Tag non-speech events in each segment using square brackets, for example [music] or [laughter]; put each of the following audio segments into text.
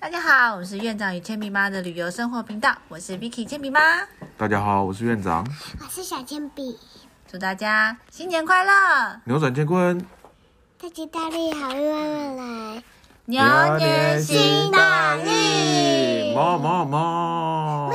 大家好，我是院长与铅笔妈的旅游生活频道，我是 Vicky 铅笔妈。大家好，我是院长。我是小铅笔，祝大家新年快乐，扭转乾坤，大吉大利，好运万万来！牛年新大运，妈妈妈，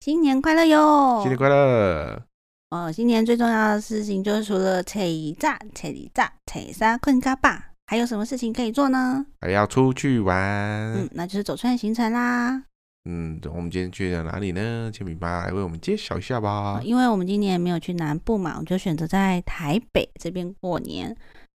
新年快乐哟！新年快乐！哦，新年最重要的事情就是除了吹炸、吹里炸、吹沙困嘎巴，还有什么事情可以做呢？还要出去玩。嗯，那就是走春行程啦。嗯，我们今天去了哪里呢？铅笔妈来为我们介绍一下吧。因为我们今年没有去南部嘛，我们就选择在台北这边过年。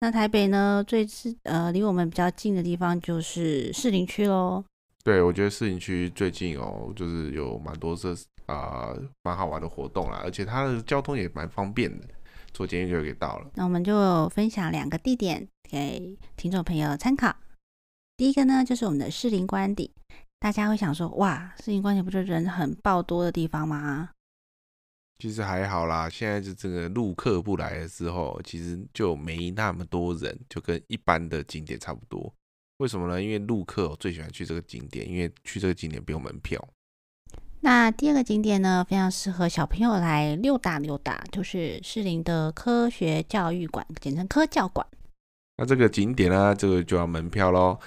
那台北呢，最是呃离我们比较近的地方就是士林区喽。对，我觉得士林区最近哦，就是有蛮多这啊蛮好玩的活动啦，而且它的交通也蛮方便的，坐捷运就给到了。那我们就分享两个地点给听众朋友参考。第一个呢，就是我们的士林官邸。大家会想说，哇，士林官邸不就人很爆多的地方吗？其实还好啦，现在就这个陆客不来的时候，其实就没那么多人，就跟一般的景点差不多。为什么呢？因为陆客最喜欢去这个景点，因为去这个景点不用门票。那第二个景点呢，非常适合小朋友来溜达溜达，就是士林的科学教育馆，简称科教馆。那这个景点呢，这个就要门票喽。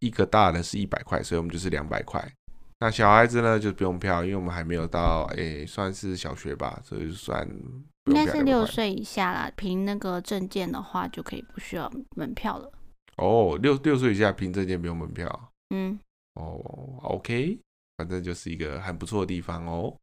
一个大人是一百块，所以我们就是两百块。那小孩子呢就不用票，因为我们还没有到，诶，算是小学吧，所以算应该是六岁以下啦。凭那个证件的话，就可以不需要门票了。哦，六六岁以下凭证件不用门票。嗯，哦，OK，反正就是一个很不错的地方哦。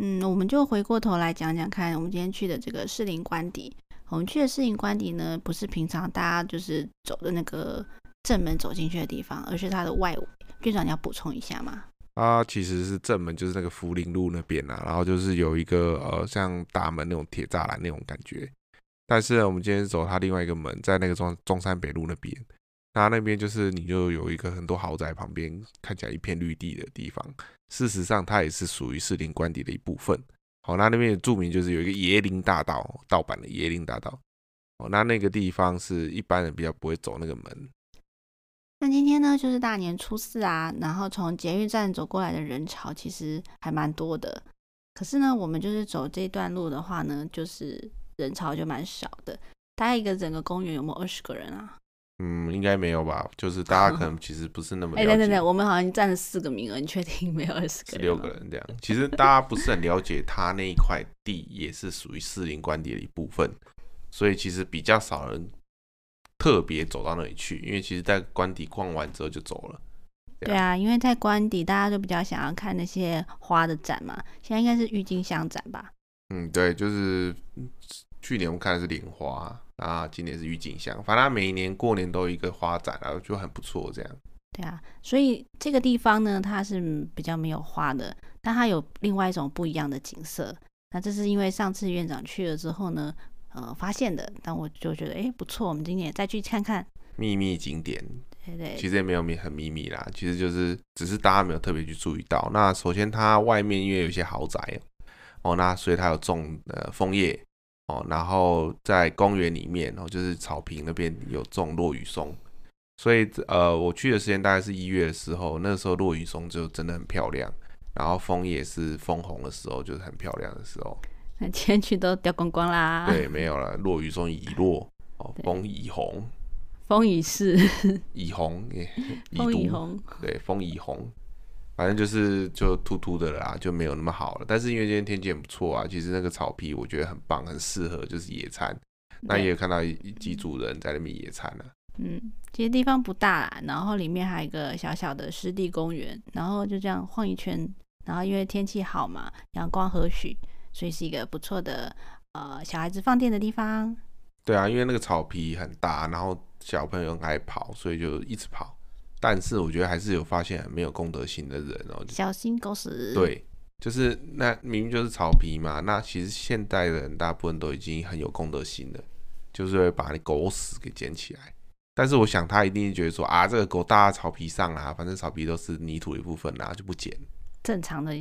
嗯，我们就回过头来讲讲看，我们今天去的这个士林官邸。我们去的士林官邸呢，不是平常大家就是走的那个正门走进去的地方，而是它的外围。院长，你要补充一下吗？它其实是正门，就是那个福林路那边啊，然后就是有一个呃像大门那种铁栅栏那种感觉。但是我们今天走它另外一个门，在那个中中山北路那边，那那边就是你就有一个很多豪宅旁边看起来一片绿地的地方。事实上，它也是属于士林官邸的一部分。好，那那边著名就是有一个椰林大道，盗版的椰林大道。哦，那那个地方是一般人比较不会走那个门。那今天呢，就是大年初四啊，然后从捷运站走过来的人潮其实还蛮多的。可是呢，我们就是走这段路的话呢，就是人潮就蛮少的。大概一个整个公园有没有二十个人啊？嗯，应该没有吧。就是大家可能其实不是那么……哎，等等等，我们好像占了四个名额，你确定没有二十个？十六个人这样。其实大家不是很了解，他那一块地也是属于士林官邸的一部分，所以其实比较少人。特别走到那里去，因为其实，在官邸逛完之后就走了。对啊，因为在官邸，大家都比较想要看那些花的展嘛。现在应该是郁金香展吧？嗯，对，就是去年我们看的是莲花，啊，今年是郁金香。反正每一年过年都有一个花展，然后就很不错这样。对啊，所以这个地方呢，它是比较没有花的，但它有另外一种不一样的景色。那这是因为上次院长去了之后呢。呃，发现的，但我就觉得，哎，不错，我们今年再去看看秘密景点。对对，其实也没有秘很秘密啦，其实就是只是大家没有特别去注意到。那首先它外面因为有一些豪宅哦，那所以它有种呃枫叶哦，然后在公园里面然哦，就是草坪那边有种落羽松，所以呃我去的时间大概是一月的时候，那时候落羽松就真的很漂亮，然后枫叶是枫红的时候，就是很漂亮的时候。那今天去都掉光光啦。对，没有了。落雨松已落，哦，风已红，风已逝，已红，[laughs] 枫已红，对，风已红。反正就是就秃秃的啦，就没有那么好了。但是因为今天天气很不错啊，其实那个草皮我觉得很棒，很适合就是野餐。那也有看到几组人在那边野餐了。嗯，其实地方不大啦，然后里面还有一个小小的湿地公园，然后就这样晃一圈。然后因为天气好嘛，阳光和煦。所以是一个不错的呃小孩子放电的地方。对啊，因为那个草皮很大，然后小朋友很爱跑，所以就一直跑。但是我觉得还是有发现很没有公德心的人哦。小心狗屎。对，就是那明明就是草皮嘛，那其实现代人大部分都已经很有公德心了，就是会把你狗屎给捡起来。但是我想他一定觉得说啊，这个狗搭在草皮上啊，反正草皮都是泥土的一部分啊，就不捡。正常的，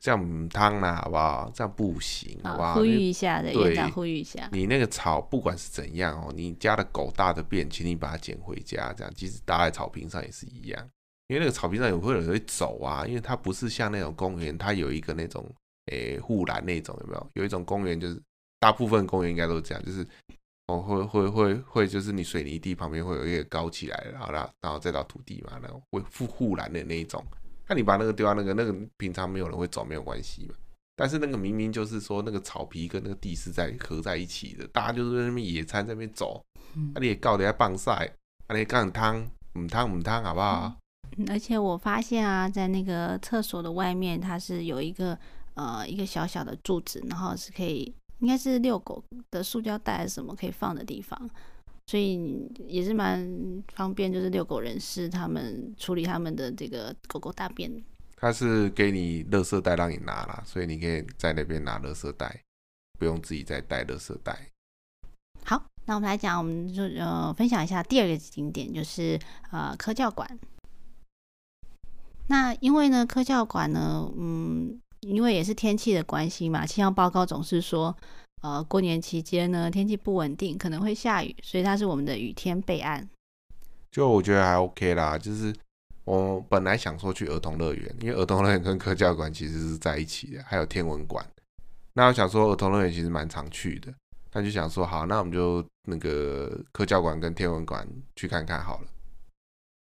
这样汤啦，好不好？这样不行，好不好？呼吁一下的，院长呼吁一下。你那个草不管是怎样哦，你家的狗大的便，请你把它捡回家，这样即使搭在草坪上也是一样。因为那个草坪上有会有人会走啊，因为它不是像那种公园，它有一个那种诶护栏那种，有没有？有一种公园就是大部分公园应该都是这样，就是哦会会会会就是你水泥地旁边会有一个高起来，然后然后然后再到土地嘛，然后会护护栏的那一种。那你把那个丢到那个那个平常没有人会走没有关系嘛？但是那个明明就是说那个草皮跟那个地是在合在一起的，大家就是在那边野餐在那边走，那你也告得在棒晒，啊你干汤唔汤唔汤好不好？嗯而且我发现啊，在那个厕所的外面，它是有一个呃一个小小的柱子，然后是可以应该是遛狗的塑胶袋什么可以放的地方，所以也是蛮方便，就是遛狗人士他们处理他们的这个狗狗大便。他是给你垃圾袋让你拿啦，所以你可以在那边拿垃圾袋，不用自己再带垃圾袋。好，那我们来讲，我们就呃分享一下第二个景点，就是呃科教馆。那因为呢，科教馆呢，嗯，因为也是天气的关系嘛，气象报告总是说，呃，过年期间呢天气不稳定，可能会下雨，所以它是我们的雨天备案。就我觉得还 OK 啦，就是我本来想说去儿童乐园，因为儿童乐园跟科教馆其实是在一起的，还有天文馆。那我想说儿童乐园其实蛮常去的，那就想说好，那我们就那个科教馆跟天文馆去看看好了。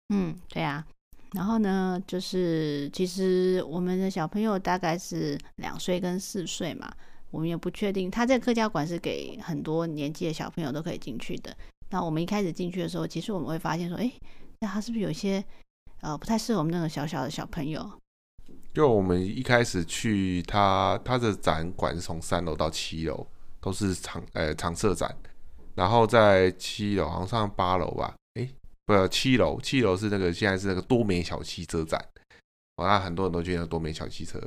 嗯，对啊。然后呢，就是其实我们的小朋友大概是两岁跟四岁嘛，我们也不确定。他这个客家馆是给很多年纪的小朋友都可以进去的。那我们一开始进去的时候，其实我们会发现说，哎，那他是不是有一些呃不太适合我们那种小小的小朋友？就我们一开始去他他的展馆是从三楼到七楼都是常呃常设展，然后在七楼好像上八楼吧，诶，不七楼七楼是那个现在是那个多美小汽车展，哦，那很多人都去那多美小汽车。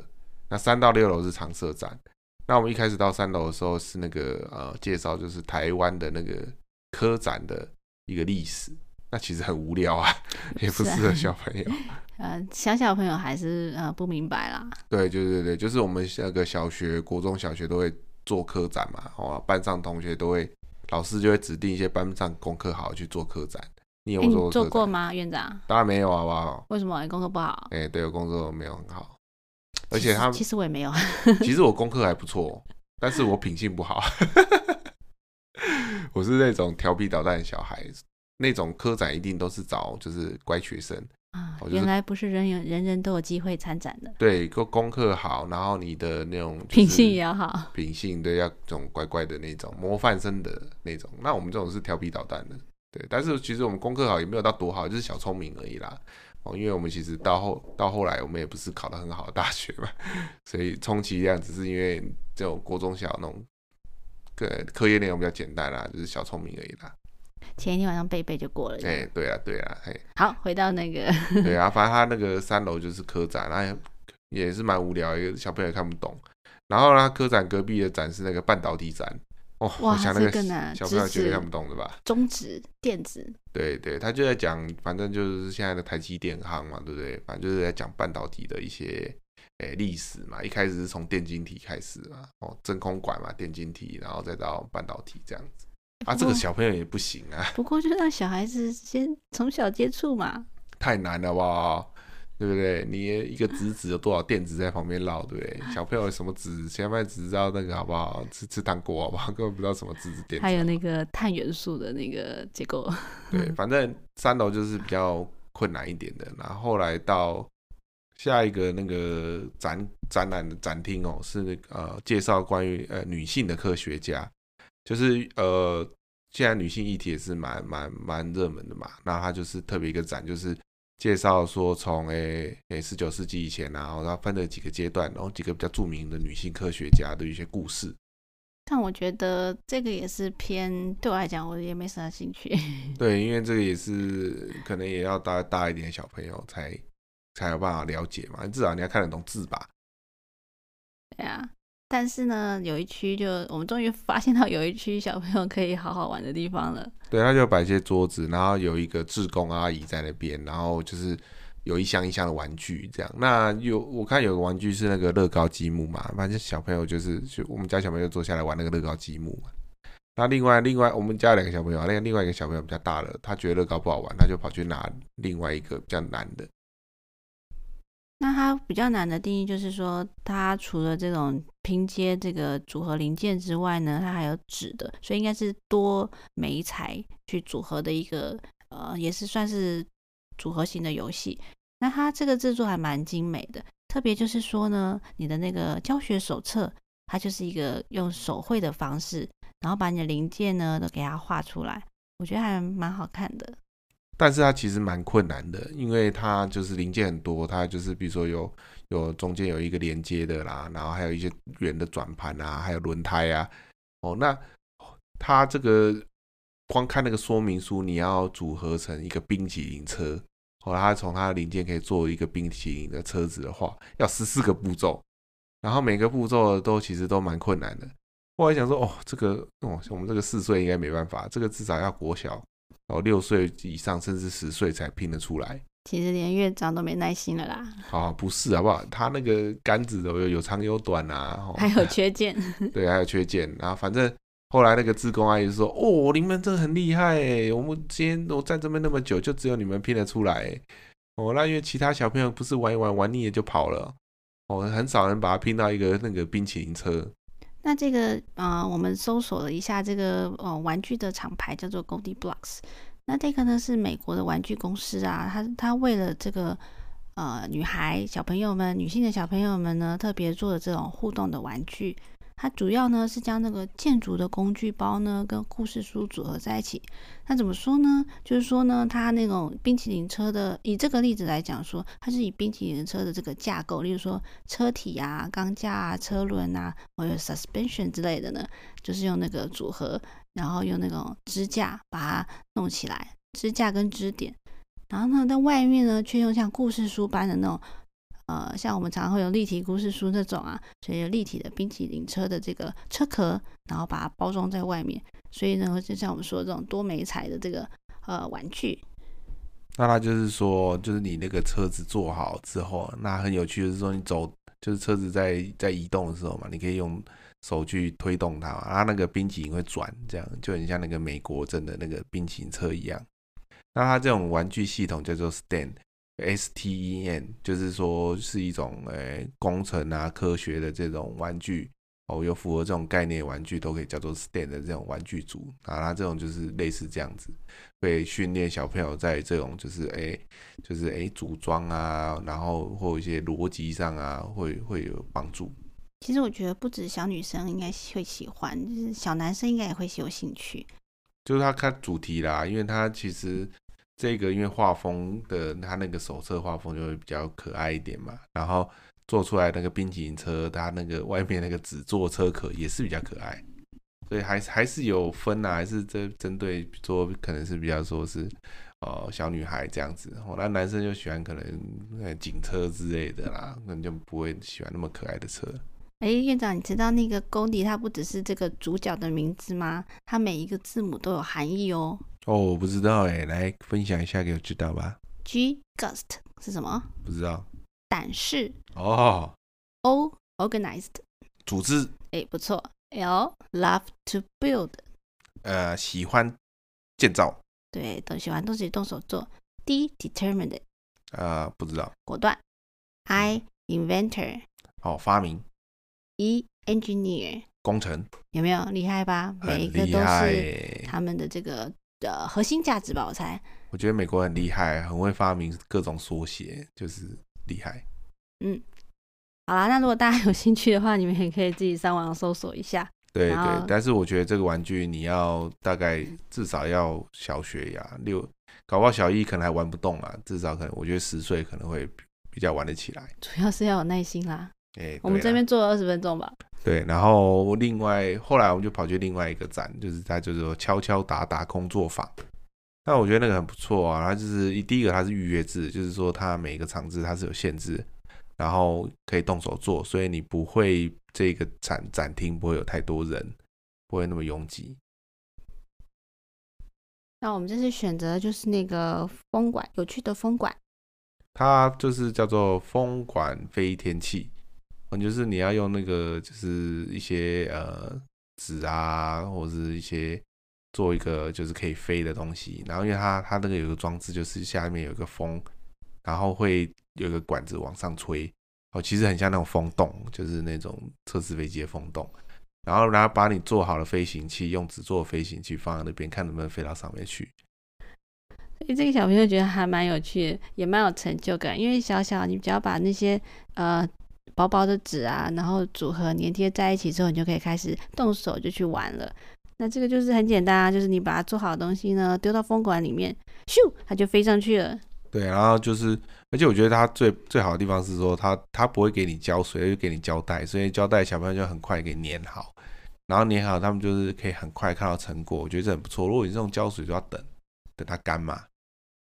那三到六楼是常设展，那我们一开始到三楼的时候是那个呃介绍就是台湾的那个科展的一个历史，那其实很无聊啊，[laughs] 也不适合小朋友。[laughs] 呃，小小朋友还是呃不明白啦。对，对对对，就是我们那个小学、国中小学都会做科展嘛，哦，班上同学都会，老师就会指定一些班上功课好去做科展。你有做？过吗，院长？当然没有，好不好？为什么你功课不好？哎、对我工作没有很好，而且他其实我也没有。[laughs] [laughs] 其实我功课还不错，但是我品性不好。[laughs] 我是那种调皮捣蛋的小孩，那种科展一定都是找就是乖学生，啊，就是原来不是人人人人都有机会参展的，对，功功课好，然后你的那种、品性也要好。品性对，要这种乖乖的那种模范生的那种。那我们这种是调皮捣蛋的，对。但是其实我们功课好也没有到多好，就是小聪明而已啦。哦，因为我们其实到后到后来，我们也不是考得很好的大学嘛，[laughs] 所以充其量只是因为这种国中小那种，个课业内容比较简单啦，就是小聪明而已啦。前一天晚上背背就过了。哎、对啊，对啊，嘿，好，回到那个，[laughs] 对啊，反正他那个 [laughs] 三楼就是科展，那也是蛮无聊，一个小朋友也看不懂。然后呢，科展隔壁的展是那个半导体展，哦，哇我想那个这个小朋友绝对看不懂的吧？中指、电子，对对，他就在讲，反正就是现在的台积电行嘛，对不对？反正就是在讲半导体的一些诶历史嘛。一开始是从电晶体开始嘛，哦，真空管嘛，电晶体，然后再到半导体这样子。啊，这个小朋友也不行啊，不过就让小孩子先从小接触嘛。太难了吧？对不对？你一个质子有多少电子在旁边绕，对不对？小朋友什么质，现在只知道那个好不好？吃吃糖果好不好？[laughs] 根本不知道什么质子电子。还有那个碳元素的那个结构，对，反正三楼就是比较困难一点的。然后后来到下一个那个展展览的展厅哦，是那个呃介绍关于呃女性的科学家，就是呃现在女性议题也是蛮蛮蛮热门的嘛。那它就是特别一个展，就是介绍说从诶诶十九世纪以前啊，然后它分了几个阶段，然后几个比较著名的女性科学家的一些故事。但我觉得这个也是偏对我来讲，我也没什么兴趣。[laughs] [laughs] 对，因为这个也是可能也要大大一点小朋友才才有办法了解嘛，至少你要看得懂字吧。对啊，但是呢，有一区就我们终于发现到有一区小朋友可以好好玩的地方了。对，他就摆一些桌子，然后有一个志工阿姨在那边，然后就是有一箱一箱的玩具这样。那有我看有个玩具是那个乐高积木嘛，反正小朋友就是就我们家小朋友坐下来玩那个乐高积木嘛。那另外另外我们家有两个小朋友，那个另外一个小朋友比较大了，他觉得乐高不好玩，他就跑去拿另外一个比较难的，那他比较难的定义就是说，他除了这种拼接这个组合零件之外呢，它还有纸的，所以应该是多媒材去组合的一个，呃，也是算是组合型的游戏。那它这个制作还蛮精美的，特别就是说呢，你的那个教学手册，它就是一个用手绘的方式，然后把你的零件呢都给它画出来，我觉得还蛮好看的。但是它其实蛮困难的，因为它就是零件很多，它就是比如说有有中间有一个连接的啦，然后还有一些圆的转盘啊，还有轮胎啊。哦，那它这个光看那个说明书，你要组合成一个冰淇淋车，哦，它从它的零件可以做一个冰淇淋的车子的话，要十四个步骤，然后每个步骤都其实都蛮困难的。我还想说，哦，这个哦，我们这个四岁应该没办法，这个至少要国小。哦，六岁以上甚至十岁才拼得出来。其实连院长都没耐心了啦。啊，不是好不好？他那个杆子都有有长有短啊，还有缺件。[laughs] 对，还有缺件。然后反正后来那个志工阿姨说：“哦，你们真的很厉害哎！我们今天我站这边那么久，就只有你们拼得出来。哦，那因为其他小朋友不是玩一玩玩腻了就跑了。哦，很少人把它拼到一个那个冰淇淋车。那这个呃，我们搜索了一下这个呃玩具的厂牌叫做 Goldie Blocks。那这个呢是美国的玩具公司啊，它它为了这个呃女孩小朋友们、女性的小朋友们呢，特别做的这种互动的玩具。它主要呢是将那个建筑的工具包呢跟故事书组合在一起。那怎么说呢？就是说呢，它那种冰淇淋车的，以这个例子来讲说，它是以冰淇淋车的这个架构，例如说车体啊、钢架啊、车轮啊，或者 suspension 之类的呢，就是用那个组合，然后用那种支架把它弄起来，支架跟支点，然后呢，在外面呢却用像故事书般的那种。呃，像我们常会有立体故事书那种啊，所以有立体的冰淇淋车的这个车壳，然后把它包装在外面，所以呢，就像我们说这种多媒材的这个呃玩具。那它就是说，就是你那个车子做好之后，那很有趣的是说，你走就是车子在在移动的时候嘛，你可以用手去推动它嘛，它那个冰淇淋会转，这样就很像那个美国真的那个冰淇淋车一样。那它这种玩具系统叫做 Stand。STEN 就是说是一种诶工程啊科学的这种玩具哦，有符合这种概念玩具都可以叫做 STEM 的这种玩具组啊，它这种就是类似这样子，会训练小朋友在这种就是诶就是诶组装啊，然后或一些逻辑上啊会会有帮助。其实我觉得不止小女生应该会喜欢，就是小男生应该也会有兴趣。就是他看主题啦，因为他其实。这个因为画风的，它那个手册画风就会比较可爱一点嘛，然后做出来那个冰淇淋车，它那个外面那个纸做车壳也是比较可爱，所以还还是有分呐，还是针针对说可能是比较说是呃小女孩这样子，哦，那男生就喜欢可能警车之类的啦，可能就不会喜欢那么可爱的车。哎，院长，你知道那个 Goldie 它不只是这个主角的名字吗？它每一个字母都有含义哦。哦，我不知道哎，来分享一下给我知道吧。G Gust 是什么？不知道。胆识。哦。O Organized 组织。哎，不错。L Love to Build 呃，喜欢建造。对，都喜欢都自己动手做。D Determined 呃，不知道。果断。I Inventor 哦，发明。E engineer 工程有没有厉害吧？每一个都是他们的这个的核心价值吧？我猜。我觉得美国很厉害，很会发明各种缩写，就是厉害。嗯，好啦，那如果大家有兴趣的话，你们也可以自己上网搜索一下。对对，但是我觉得这个玩具你要大概至少要小学呀，六，搞不好小一可能还玩不动啊，至少可能我觉得十岁可能会比较玩得起来。主要是要有耐心啦。哎，我们这边做了二十分钟吧。对，然后另外后来我们就跑去另外一个展，就是它就是说敲敲打打工作坊。那我觉得那个很不错啊，它就是第一个它是预约制，就是说它每一个场次它是有限制，然后可以动手做，所以你不会这个展展厅不会有太多人，不会那么拥挤。那我们这次选择就是那个风管，有趣的风管，它就是叫做风管飞天器。嗯，就是你要用那个，就是一些呃纸啊，或者是一些做一个就是可以飞的东西。然后因为它它那个有个装置，就是下面有一个风，然后会有一个管子往上吹，哦，其实很像那种风洞，就是那种测试飞机的风洞。然后，然后把你做好的飞行器，用纸做的飞行器放在那边，看能不能飞到上面去。所以这个小朋友觉得还蛮有趣的，也蛮有成就感。因为小小，你只要把那些呃薄薄的纸啊，然后组合粘贴在一起之后，你就可以开始动手就去玩了。那这个就是很简单啊，就是你把它做好的东西呢，丢到风管里面，咻，它就飞上去了。对，然后就是，而且我觉得它最最好的地方是说，它它不会给你胶水，就给你胶带，所以胶带小朋友就很快给粘好，然后粘好，他们就是可以很快看到成果，我觉得这很不错。如果你这种胶水就要等等它干嘛，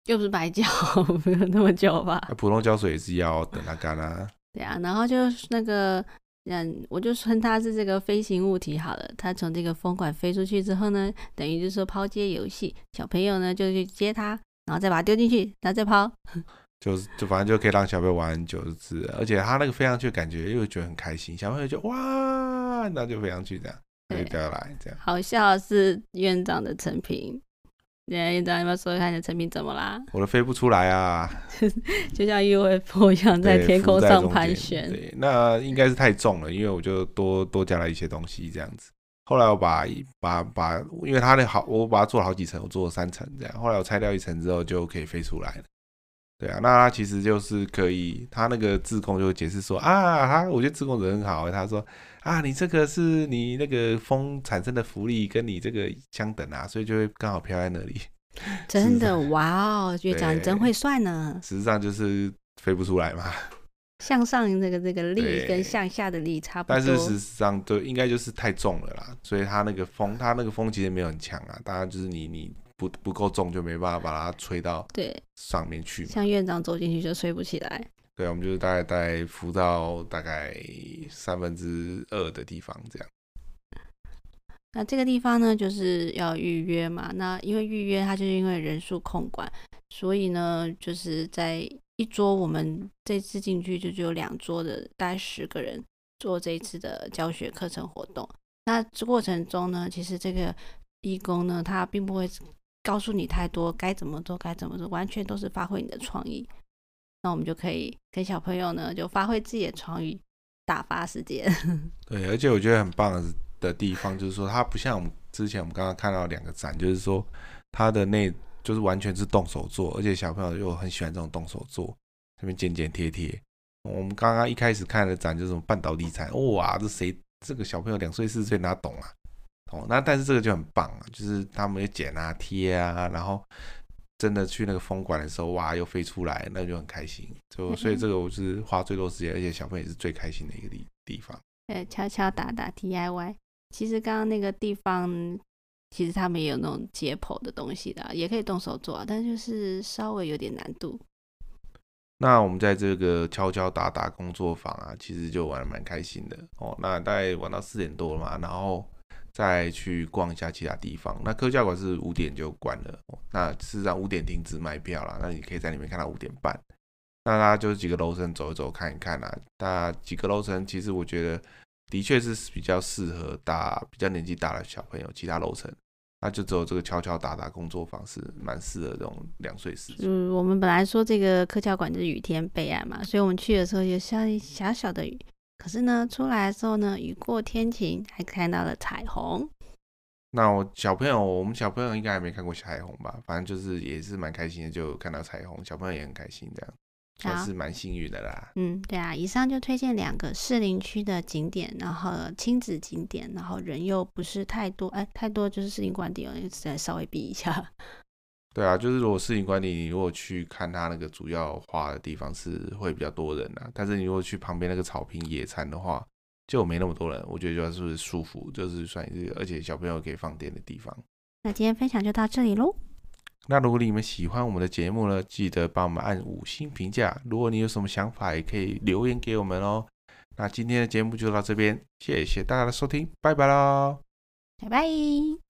又不是白胶，[laughs] 没有那么久吧？普通胶水也是要等它干啊。对啊，然后就那个，嗯，我就称它是这个飞行物体好了。它从这个风管飞出去之后呢，等于就是说抛接游戏，小朋友呢就去接它。然后再把它丢进去，然后再抛，[laughs] 就是就反正就可以让小朋友玩很久，是，而且他那个飞上去感觉又觉得很开心，小朋友就哇，然后就飞上去这样，就掉下来这样。好笑是院长的成品，院长，你们说一下你的成品怎么啦？我都飞不出来啊，[laughs] 就像 UFO 一样在天空上盘旋。对，那应该是太重了，因为我就多多加了一些东西这样子。后来我把把把，因为它那好，我把它做了好几层，我做了三层这样。后来我拆掉一层之后，就可以飞出来了。对啊，那它其实就是可以，他那个自控就解释说啊，他我觉得自控人很好，他说啊，你这个是你那个风产生的浮力跟你这个相等啊，所以就会刚好飘在那里。[laughs] 真的 [laughs] 哇哦，院长你真会算呢。实际上就是飞不出来嘛。向上那个这个力跟向下的力差不多，但是事实上对应该就是太重了啦，所以它那个风，它那个风其实没有很强啊，当然就是你你不不够重就没办法把它吹到对上面去，像院长走进去就吹不起来。对，我们就是大概在浮到大概三分之二的地方这样。那这个地方呢，就是要预约嘛，那因为预约它就是因为人数控管，所以呢就是在。一桌，我们这次进去就只有两桌的，大概十个人做这一次的教学课程活动。那这过程中呢，其实这个义工呢，他并不会告诉你太多该怎么做，该怎么做，完全都是发挥你的创意。那我们就可以跟小朋友呢，就发挥自己的创意，打发时间。[laughs] 对，而且我觉得很棒的地方就是说，它不像我们之前我们刚刚看到两个展，就是说它的那。就是完全是动手做，而且小朋友又很喜欢这种动手做，这边剪剪贴贴。我们刚刚一开始看的展就是什么半导体展，哇，这谁这个小朋友两岁四岁哪懂啊？哦，那但是这个就很棒啊，就是他们剪啊贴啊，然后真的去那个风管的时候，哇，又飞出来，那就很开心。就所以这个我是花最多时间，而且小朋友也是最开心的一个地地方。对，敲敲打打 DIY。其实刚刚那个地方。其实他们也有那种解剖的东西的，也可以动手做，但就是稍微有点难度。那我们在这个敲敲打打工作坊啊，其实就玩的蛮开心的哦。那大概玩到四点多了嘛，然后再去逛一下其他地方。那科教馆是五点就关了，那事实上五点停止卖票了。那你可以在里面看到五点半。那大家就是几个楼层走一走看一看啊。那几个楼层其实我觉得。的确是比较适合大、比较年纪大的小朋友，其他楼层那就只有这个敲敲打打工作坊是蛮适合这种两岁时。嗯，我们本来说这个科教馆就是雨天备案嘛，所以我们去的时候有下小小的雨，可是呢，出来的时候呢，雨过天晴，还看到了彩虹。那我小朋友，我们小朋友应该还没看过彩虹吧？反正就是也是蛮开心的，就看到彩虹，小朋友也很开心这样。还是蛮幸运的啦。嗯，对啊，以上就推荐两个士林区的景点，然后亲子景点，然后人又不是太多，哎，太多就是士林官邸哦，再稍微避一下。对啊，就是如果事情管理，你如果去看它那个主要花的地方是会比较多人啊，但是你如果去旁边那个草坪野餐的话，就没那么多人，我觉得就是舒服，就是算是而且小朋友可以放电的地方。那今天分享就到这里喽。那如果你们喜欢我们的节目呢，记得帮我们按五星评价。如果你有什么想法，也可以留言给我们哦。那今天的节目就到这边，谢谢大家的收听，拜拜喽，拜拜。